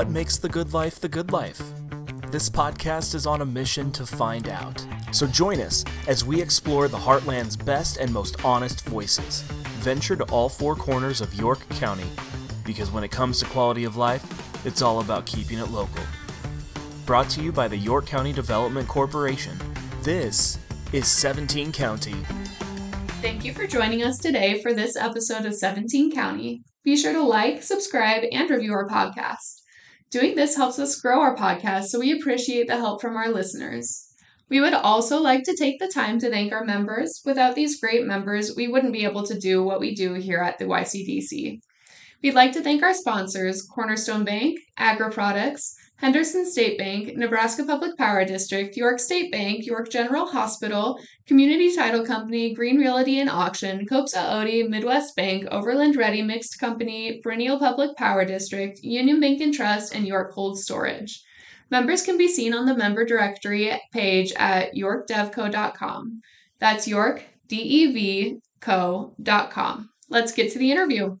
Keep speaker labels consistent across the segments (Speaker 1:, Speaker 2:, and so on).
Speaker 1: What makes the good life the good life? This podcast is on a mission to find out. So join us as we explore the Heartland's best and most honest voices. Venture to all four corners of York County because when it comes to quality of life, it's all about keeping it local. Brought to you by the York County Development Corporation. This is 17 County.
Speaker 2: Thank you for joining us today for this episode of 17 County. Be sure to like, subscribe, and review our podcast. Doing this helps us grow our podcast, so we appreciate the help from our listeners. We would also like to take the time to thank our members. Without these great members, we wouldn't be able to do what we do here at the YCDC. We'd like to thank our sponsors Cornerstone Bank, Agri Products, Henderson State Bank, Nebraska Public Power District, York State Bank, York General Hospital, Community Title Company, Green Realty and Auction, Kopsa Otte, Midwest Bank, Overland Ready Mixed Company, Perennial Public Power District, Union Bank and Trust, and York Cold Storage. Members can be seen on the member directory page at yorkdevco.com. That's york, D-E-V, co.com. Let's get to the interview.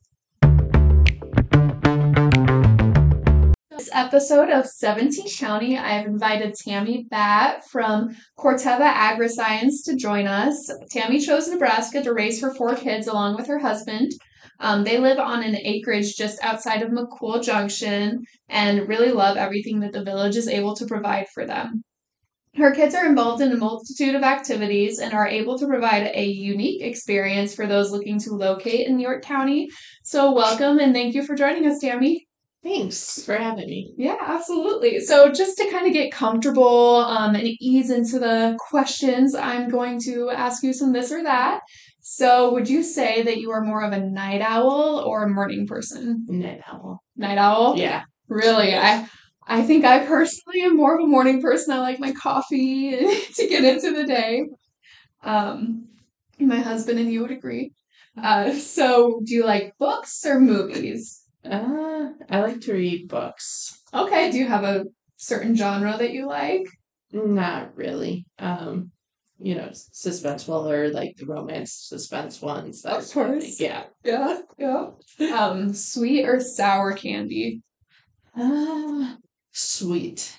Speaker 2: This episode of 17 County, I have invited Tammy Batt from Corteva AgriScience to join us. Tammy chose Nebraska to raise her four kids along with her husband. Um, they live on an acreage just outside of McCool Junction and really love everything that the village is able to provide for them. Her kids are involved in a multitude of activities and are able to provide a unique experience for those looking to locate in York County. So, welcome and thank you for joining us, Tammy.
Speaker 3: Thanks for having me.
Speaker 2: Yeah, absolutely. So, just to kind of get comfortable um, and ease into the questions, I'm going to ask you some this or that. So, would you say that you are more of a night owl or a morning person?
Speaker 3: Night owl.
Speaker 2: Night owl?
Speaker 3: Yeah.
Speaker 2: Really? I I think I personally am more of a morning person. I like my coffee to get into the day. Um, my husband and you would agree. Uh, so, do you like books or movies?
Speaker 3: Uh, I like to read books.
Speaker 2: Okay. Do you have a certain genre that you like?
Speaker 3: Not really. Um, you know, suspenseful or like the romance suspense ones.
Speaker 2: Of course.
Speaker 3: Yeah.
Speaker 2: Yeah. Yeah. Um, sweet or sour candy?
Speaker 3: Uh, sweet.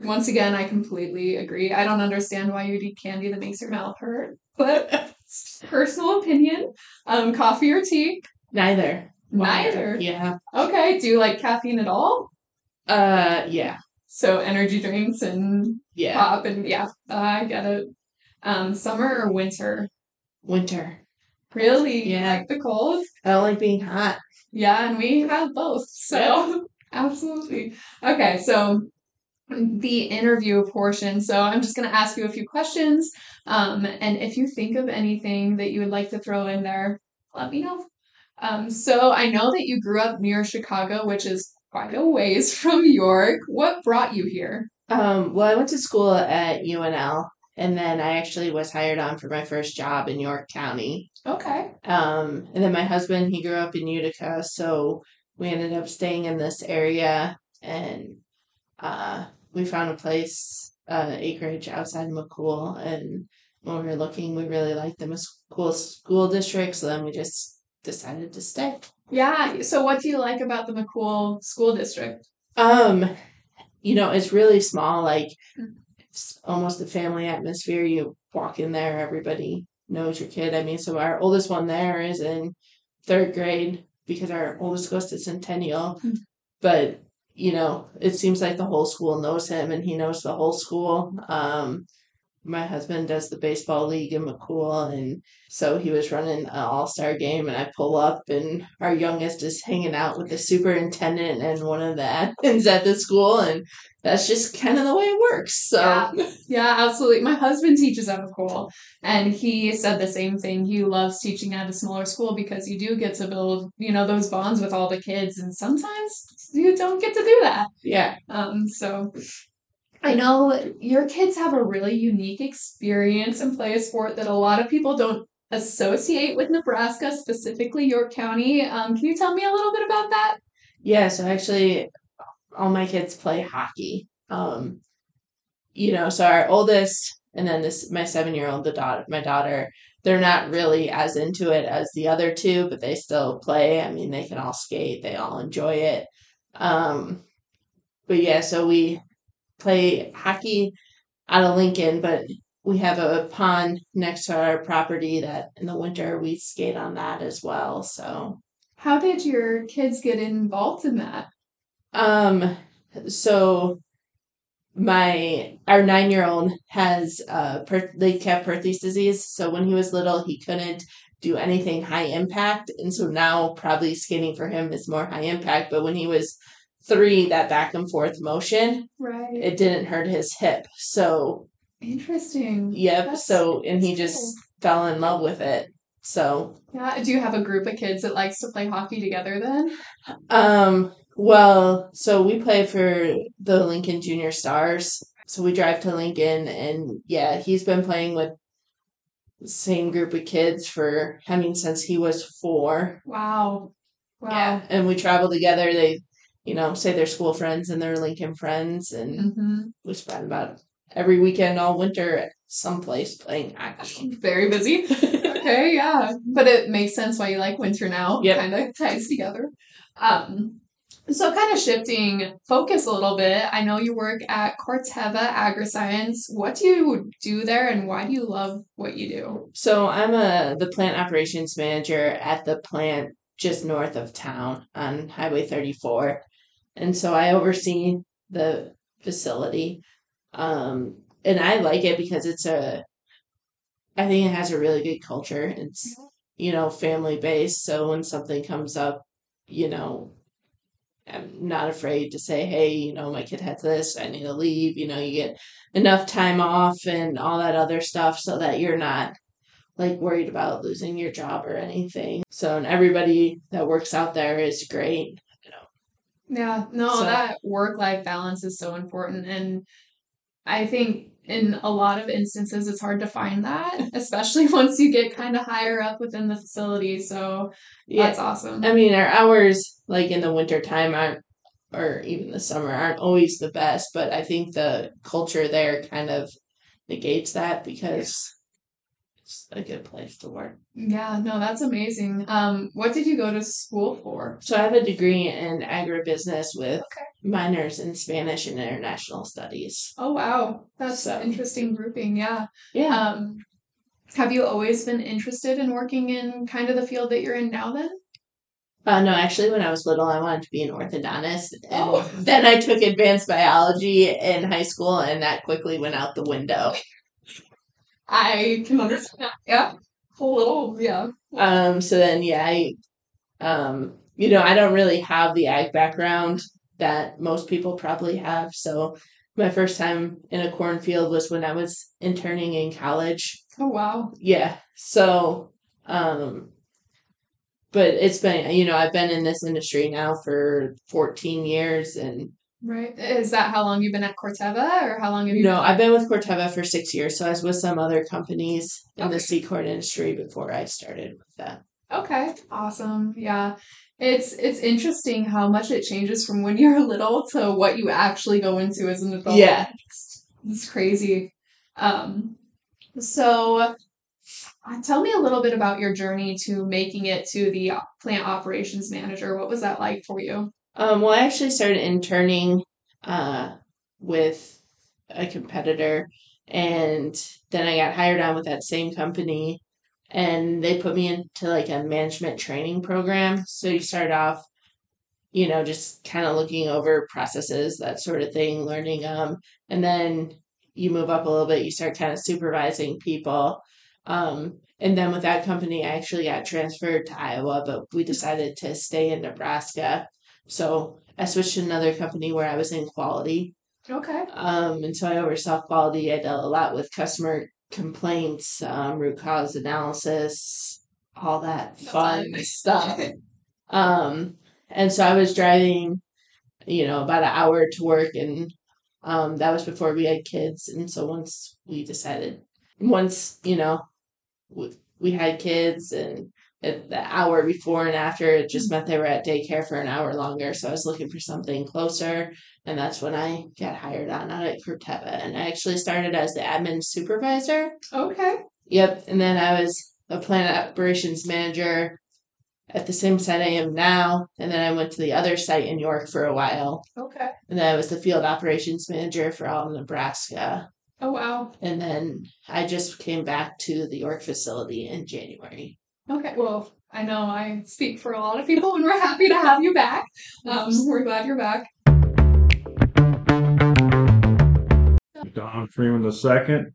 Speaker 2: Once again, I completely agree. I don't understand why you'd eat candy that makes your mouth hurt, but personal opinion. Um, coffee or tea?
Speaker 3: Neither.
Speaker 2: Neither.
Speaker 3: Yeah.
Speaker 2: Okay. Do you like caffeine at all?
Speaker 3: Uh, yeah.
Speaker 2: So energy drinks and
Speaker 3: Yeah.
Speaker 2: pop and yeah, I get it. Um, summer or winter?
Speaker 3: Winter.
Speaker 2: Really?
Speaker 3: Yeah.
Speaker 2: Like the cold?
Speaker 3: I don't like being hot.
Speaker 2: Yeah, and we have both. So absolutely. Okay, so the interview portion. So I'm just going to ask you a few questions. Um, and if you think of anything that you would like to throw in there, let me know. Um, so I know that you grew up near Chicago, which is quite a ways from York. What brought you here?
Speaker 3: Um, well, I went to school at UNL, and then I actually was hired on for my first job in York County.
Speaker 2: Okay.
Speaker 3: Um, and then my husband, he grew up in Utica, so we ended up staying in this area, and uh, we found a place, uh, acreage outside of McCool, and when we were looking, we really liked the McCool school district, so then we just decided to stay.
Speaker 2: Yeah. So what do you like about the McCool School District?
Speaker 3: Um, you know, it's really small, like
Speaker 2: Mm.
Speaker 3: it's almost a family atmosphere. You walk in there, everybody knows your kid. I mean, so our oldest one there is in third grade because our oldest goes to Centennial.
Speaker 2: Mm.
Speaker 3: But, you know, it seems like the whole school knows him and he knows the whole school. Um, my husband does the baseball league in McCool, and so he was running an all star game. And I pull up, and our youngest is hanging out with the superintendent and one of the admins at the school, and that's just kind of the way it works. So,
Speaker 2: Yeah. Yeah, absolutely. My husband teaches at McCool, and he said the same thing. He loves teaching at a smaller school because you do get to build, you know, those bonds with all the kids, and sometimes you don't get to do that.
Speaker 3: yeah,
Speaker 2: Um, so I know your kids have a really unique experience and play a sport that a lot of people don't associate with Nebraska, specifically York County. Um, can you tell me a little bit about that?
Speaker 3: yeah. So actually, all my kids play hockey. Um, you know, so our oldest and then this my seven year old, the daughter, my daughter, they're not really as into it as the other two, but they still play. I mean, they can all skate, they all enjoy it. Um, but yeah, so we play hockey out of Lincoln, but we have a pond next to our property that in the winter we skate on that as well. So,
Speaker 2: How did your kids get involved in that?
Speaker 3: um, so my our nine year old has uh per- Legg-Calvé-Perthes disease. So when he was little, he couldn't do anything high impact, and so now probably skating for him is more high impact. But when he was three, that back and forth motion,
Speaker 2: Right.
Speaker 3: it didn't hurt his hip. So
Speaker 2: Interesting.
Speaker 3: yep.
Speaker 2: That's
Speaker 3: so and he just fell in love with it. So
Speaker 2: Yeah. Do you have a group of kids that likes to play hockey together then?
Speaker 3: Um, well, so we play for the Lincoln Junior Stars. So we drive to Lincoln and yeah, he's been playing with the same group of kids for I mean since he was 4.
Speaker 2: Wow. Wow.
Speaker 3: Yeah, and we travel together. They, you know, say they're school friends and they're Lincoln friends and
Speaker 2: hmm
Speaker 3: we spend about every weekend all winter at some place playing hockey.
Speaker 2: Very busy. okay, yeah. But it makes sense why you like winter now.
Speaker 3: Yep.
Speaker 2: Kind of ties together. Um, so kind of shifting focus a little bit. I know you work at Corteva AgriScience. What do you do there and why do you love what you do?
Speaker 3: So I'm a the plant operations manager at the plant just north of town on Highway 34. And so I oversee the facility. Um and I like it because it's a I think it has a really good culture. It's you know family based, so when something comes up, you know I'm not afraid to say, hey, you know, my kid has this, I need to leave. You know, you get enough time off and all that other stuff so that you're not like worried about losing your job or anything. So, and everybody that works out there is great.
Speaker 2: Yeah, no,
Speaker 3: So-
Speaker 2: that work life balance is so important. And I think in a lot of instances, it's hard to find that, especially once you get kind of higher up within the facility. So
Speaker 3: Yeah.
Speaker 2: that's awesome.
Speaker 3: I mean, our hours, like in the winter time, aren't, or even the summer, aren't always the best, but I think the culture there kind of negates that because it's a good place to work.
Speaker 2: Yeah, no, that's amazing. Um, what did you go to school for?
Speaker 3: So I have a degree in agribusiness with
Speaker 2: Okay.
Speaker 3: minors in Spanish and international studies.
Speaker 2: Oh, wow. That's
Speaker 3: So-
Speaker 2: an interesting grouping. Yeah.
Speaker 3: Yeah.
Speaker 2: Um, have you always been interested in working in kind of the field that you're in now then?
Speaker 3: Uh, no, actually, when I was little, I wanted to be an orthodontist. And
Speaker 2: Oh.
Speaker 3: then I took advanced biology in high school, and that quickly went out the window.
Speaker 2: I can understand that. Yeah. A little, yeah.
Speaker 3: Um, so then, yeah, I, um, you know, I don't really have the ag background that most people probably have. So my first time in a cornfield was when I was interning in college.
Speaker 2: Oh, wow.
Speaker 3: Yeah. So, um, but it's been, you know, I've been in this industry now for 14 years and
Speaker 2: Right. Is that how long you've been at Corteva or how long have you
Speaker 3: no, I've been with Corteva for six years. So I was with some other companies in the
Speaker 2: Okay.
Speaker 3: seed corn industry before I started with that.
Speaker 2: Okay, awesome. Yeah. It's it's interesting how much it changes from when you're little to what you actually go into as an adult.
Speaker 3: Yeah.
Speaker 2: It's, it's crazy. Um so uh, tell me a little bit about your journey to making it to the plant operations manager. What was that like for you?
Speaker 3: Um, well, I actually started interning uh, with a competitor, and then I got hired on with that same company, and they put me into like a management training program. So you start off, you know, just kind of looking over processes, that sort of thing, learning them, and then you move up a little bit. You start kind of supervising people. Um, and then with that company, I actually got transferred to Iowa, but we decided to stay in Nebraska. So I switched to another company where I was in quality.
Speaker 2: Okay.
Speaker 3: Um, and so I oversaw quality. I dealt a lot with customer complaints, um, root cause analysis, all that fun stuff. Um, and so I was driving, you know, about an hour to work, and um, that was before we had kids. And so once we decided, once you know, we, we had kids, and the hour before and after, it just mm-hmm. meant they were at daycare for an hour longer. So I was looking for something closer, and that's when I got hired on out at Corteva. And I actually started as the admin supervisor.
Speaker 2: Okay.
Speaker 3: Yep, and then I was a plant operations manager at the same site I am now, and then I went to the other site in York for a while,
Speaker 2: Okay.
Speaker 3: and then I was the field operations manager for all of Nebraska,
Speaker 2: Oh wow.
Speaker 3: and then I just came back to the York facility in January.
Speaker 2: Okay. Well, I know I speak for a lot of people, and we're happy to have you back. Um, we're glad you're back.
Speaker 4: Don Freeman II.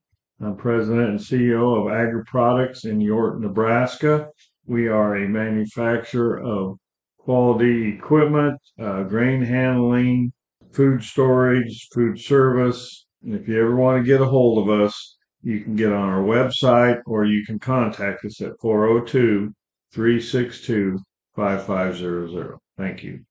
Speaker 4: I'm President and CEO of Agri Products in York, Nebraska. We are a manufacturer of quality equipment, uh, grain handling, food storage, food service. And if you ever want to get a hold of us, you can get on our website or you can contact us at 402 362 5500. Thank you.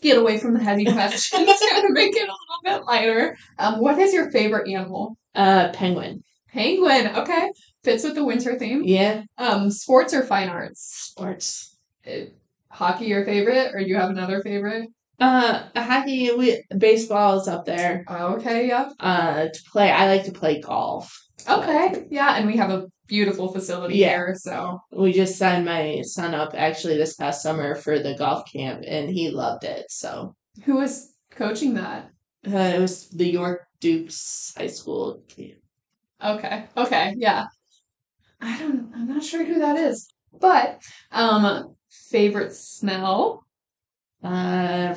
Speaker 2: Get away from the heavy questions and make it a little bit lighter. Um, what is your favorite animal?
Speaker 3: Uh, Penguin.
Speaker 2: Penguin. Okay. Fits with the winter theme.
Speaker 3: Yeah,
Speaker 2: Um, sports or fine arts?
Speaker 3: sports.
Speaker 2: Uh, hockey your favorite, or do you have another favorite?
Speaker 3: Uh, hockey. We baseball is up there.
Speaker 2: Oh, okay. yeah.
Speaker 3: Uh, to play, I like to play golf.
Speaker 2: Okay. Yeah, and we have a beautiful facility
Speaker 3: Yeah.
Speaker 2: here, so
Speaker 3: We just signed my son up actually this past summer for the golf camp, and he loved it. So
Speaker 2: who was coaching that?
Speaker 3: uh, it was the York Dukes High School camp.
Speaker 2: Okay. Okay. Yeah. I don't. I'm not sure who that is, but um, favorite smell.
Speaker 3: Uh,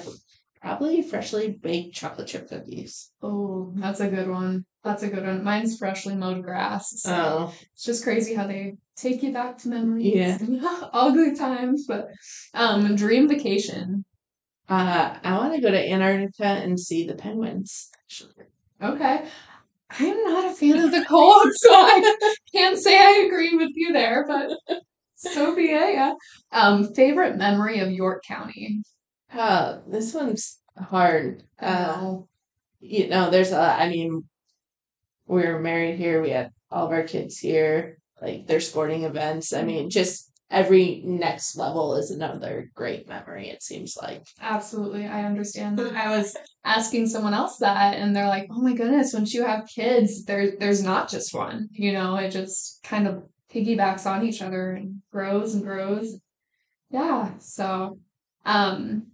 Speaker 3: probably freshly baked chocolate chip cookies.
Speaker 2: Oh, that's a good one. That's a good one. Mine's freshly mowed grass. So
Speaker 3: Oh,
Speaker 2: it's just crazy how they take you back to memories.
Speaker 3: Yeah.
Speaker 2: All good times, but um, dream vacation.
Speaker 3: uh, I want to go to Antarctica and see the penguins. Actually,
Speaker 2: Okay. I'm not a fan of the cold, so I can't say I agree with you there, but so be it. Yeah. Um, favorite memory of York County.
Speaker 3: Uh, this one's hard. Uh, you know, there's a. I mean, we were married here. We had all of our kids here. Like their sporting events. I mean, just every next level is another great memory. It seems like.
Speaker 2: absolutely. I understand. I was asking someone else that, and they're like, "Oh my goodness, once you have kids, there there's not just one. You know, it just kind of piggybacks on each other and grows and grows. Yeah. So, um,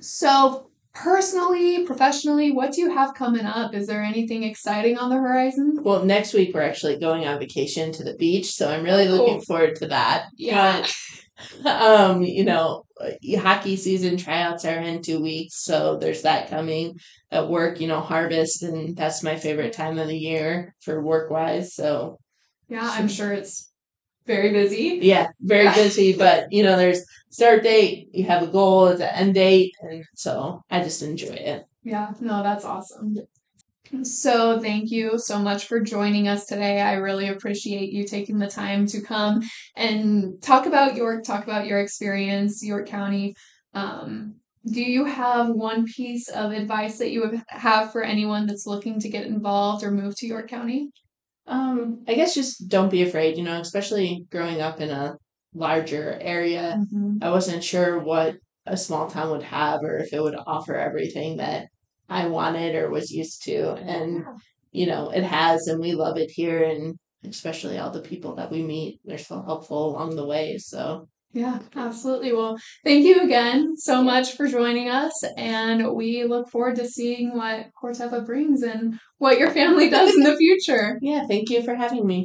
Speaker 2: so personally, professionally, what do you have coming up? Is there anything exciting on the horizon?
Speaker 3: Well, next week we're actually going on vacation to the beach, so I'm really looking forward to that.
Speaker 2: Yeah.
Speaker 3: But, um, you know, hockey season tryouts are in two weeks, so there's that coming. At work, you know, harvest, and that's my favorite time of the year for work wise. So
Speaker 2: Yeah, I'm sure it's very busy.
Speaker 3: yeah, very
Speaker 2: Yeah.
Speaker 3: busy, but you know, there's start date, you have a goal, it's an end date, and so I just enjoy it.
Speaker 2: Yeah, no, that's awesome. So, thank you so much for joining us today. I really appreciate you taking the time to come and talk about York, talk about your experience, York County. Um, do you have one piece of advice that you would have for anyone that's looking to get involved or move to York County?
Speaker 3: Um, I guess just don't be afraid, you know, especially growing up in a larger area. I wasn't sure what a small town would have or if it would offer everything that I wanted or was used to. And, you know, it has, and we love it here. And especially all the people that we meet, they're so helpful along the way. So,
Speaker 2: Yeah, absolutely. Well, thank you again so much for joining us, and we look forward to seeing what Corteva brings and what your family does in the future.
Speaker 3: yeah, thank you for having me.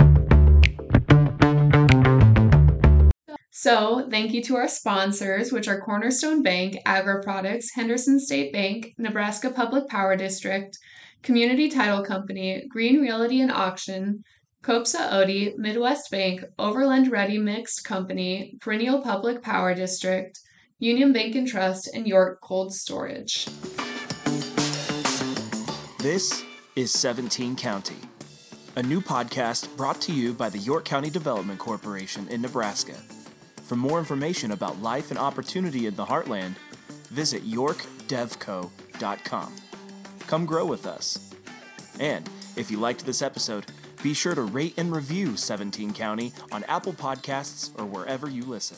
Speaker 2: So, thank you to our sponsors, which are Cornerstone Bank, Agri Products, Henderson State Bank, Nebraska Public Power District, Community Title Company, Green Realty and Auction, Kopsa Otte, Midwest Bank, Overland Ready Mixed Company, Perennial Public Power District, Union Bank and Trust, and York Cold Storage.
Speaker 1: This is 17 County, a new podcast brought to you by the York County Development Corporation in Nebraska. For more information about life and opportunity in the heartland, visit yorkdevco.com. Come grow with us. And if you liked this episode, be sure to rate and review 17 County on Apple Podcasts or wherever you listen.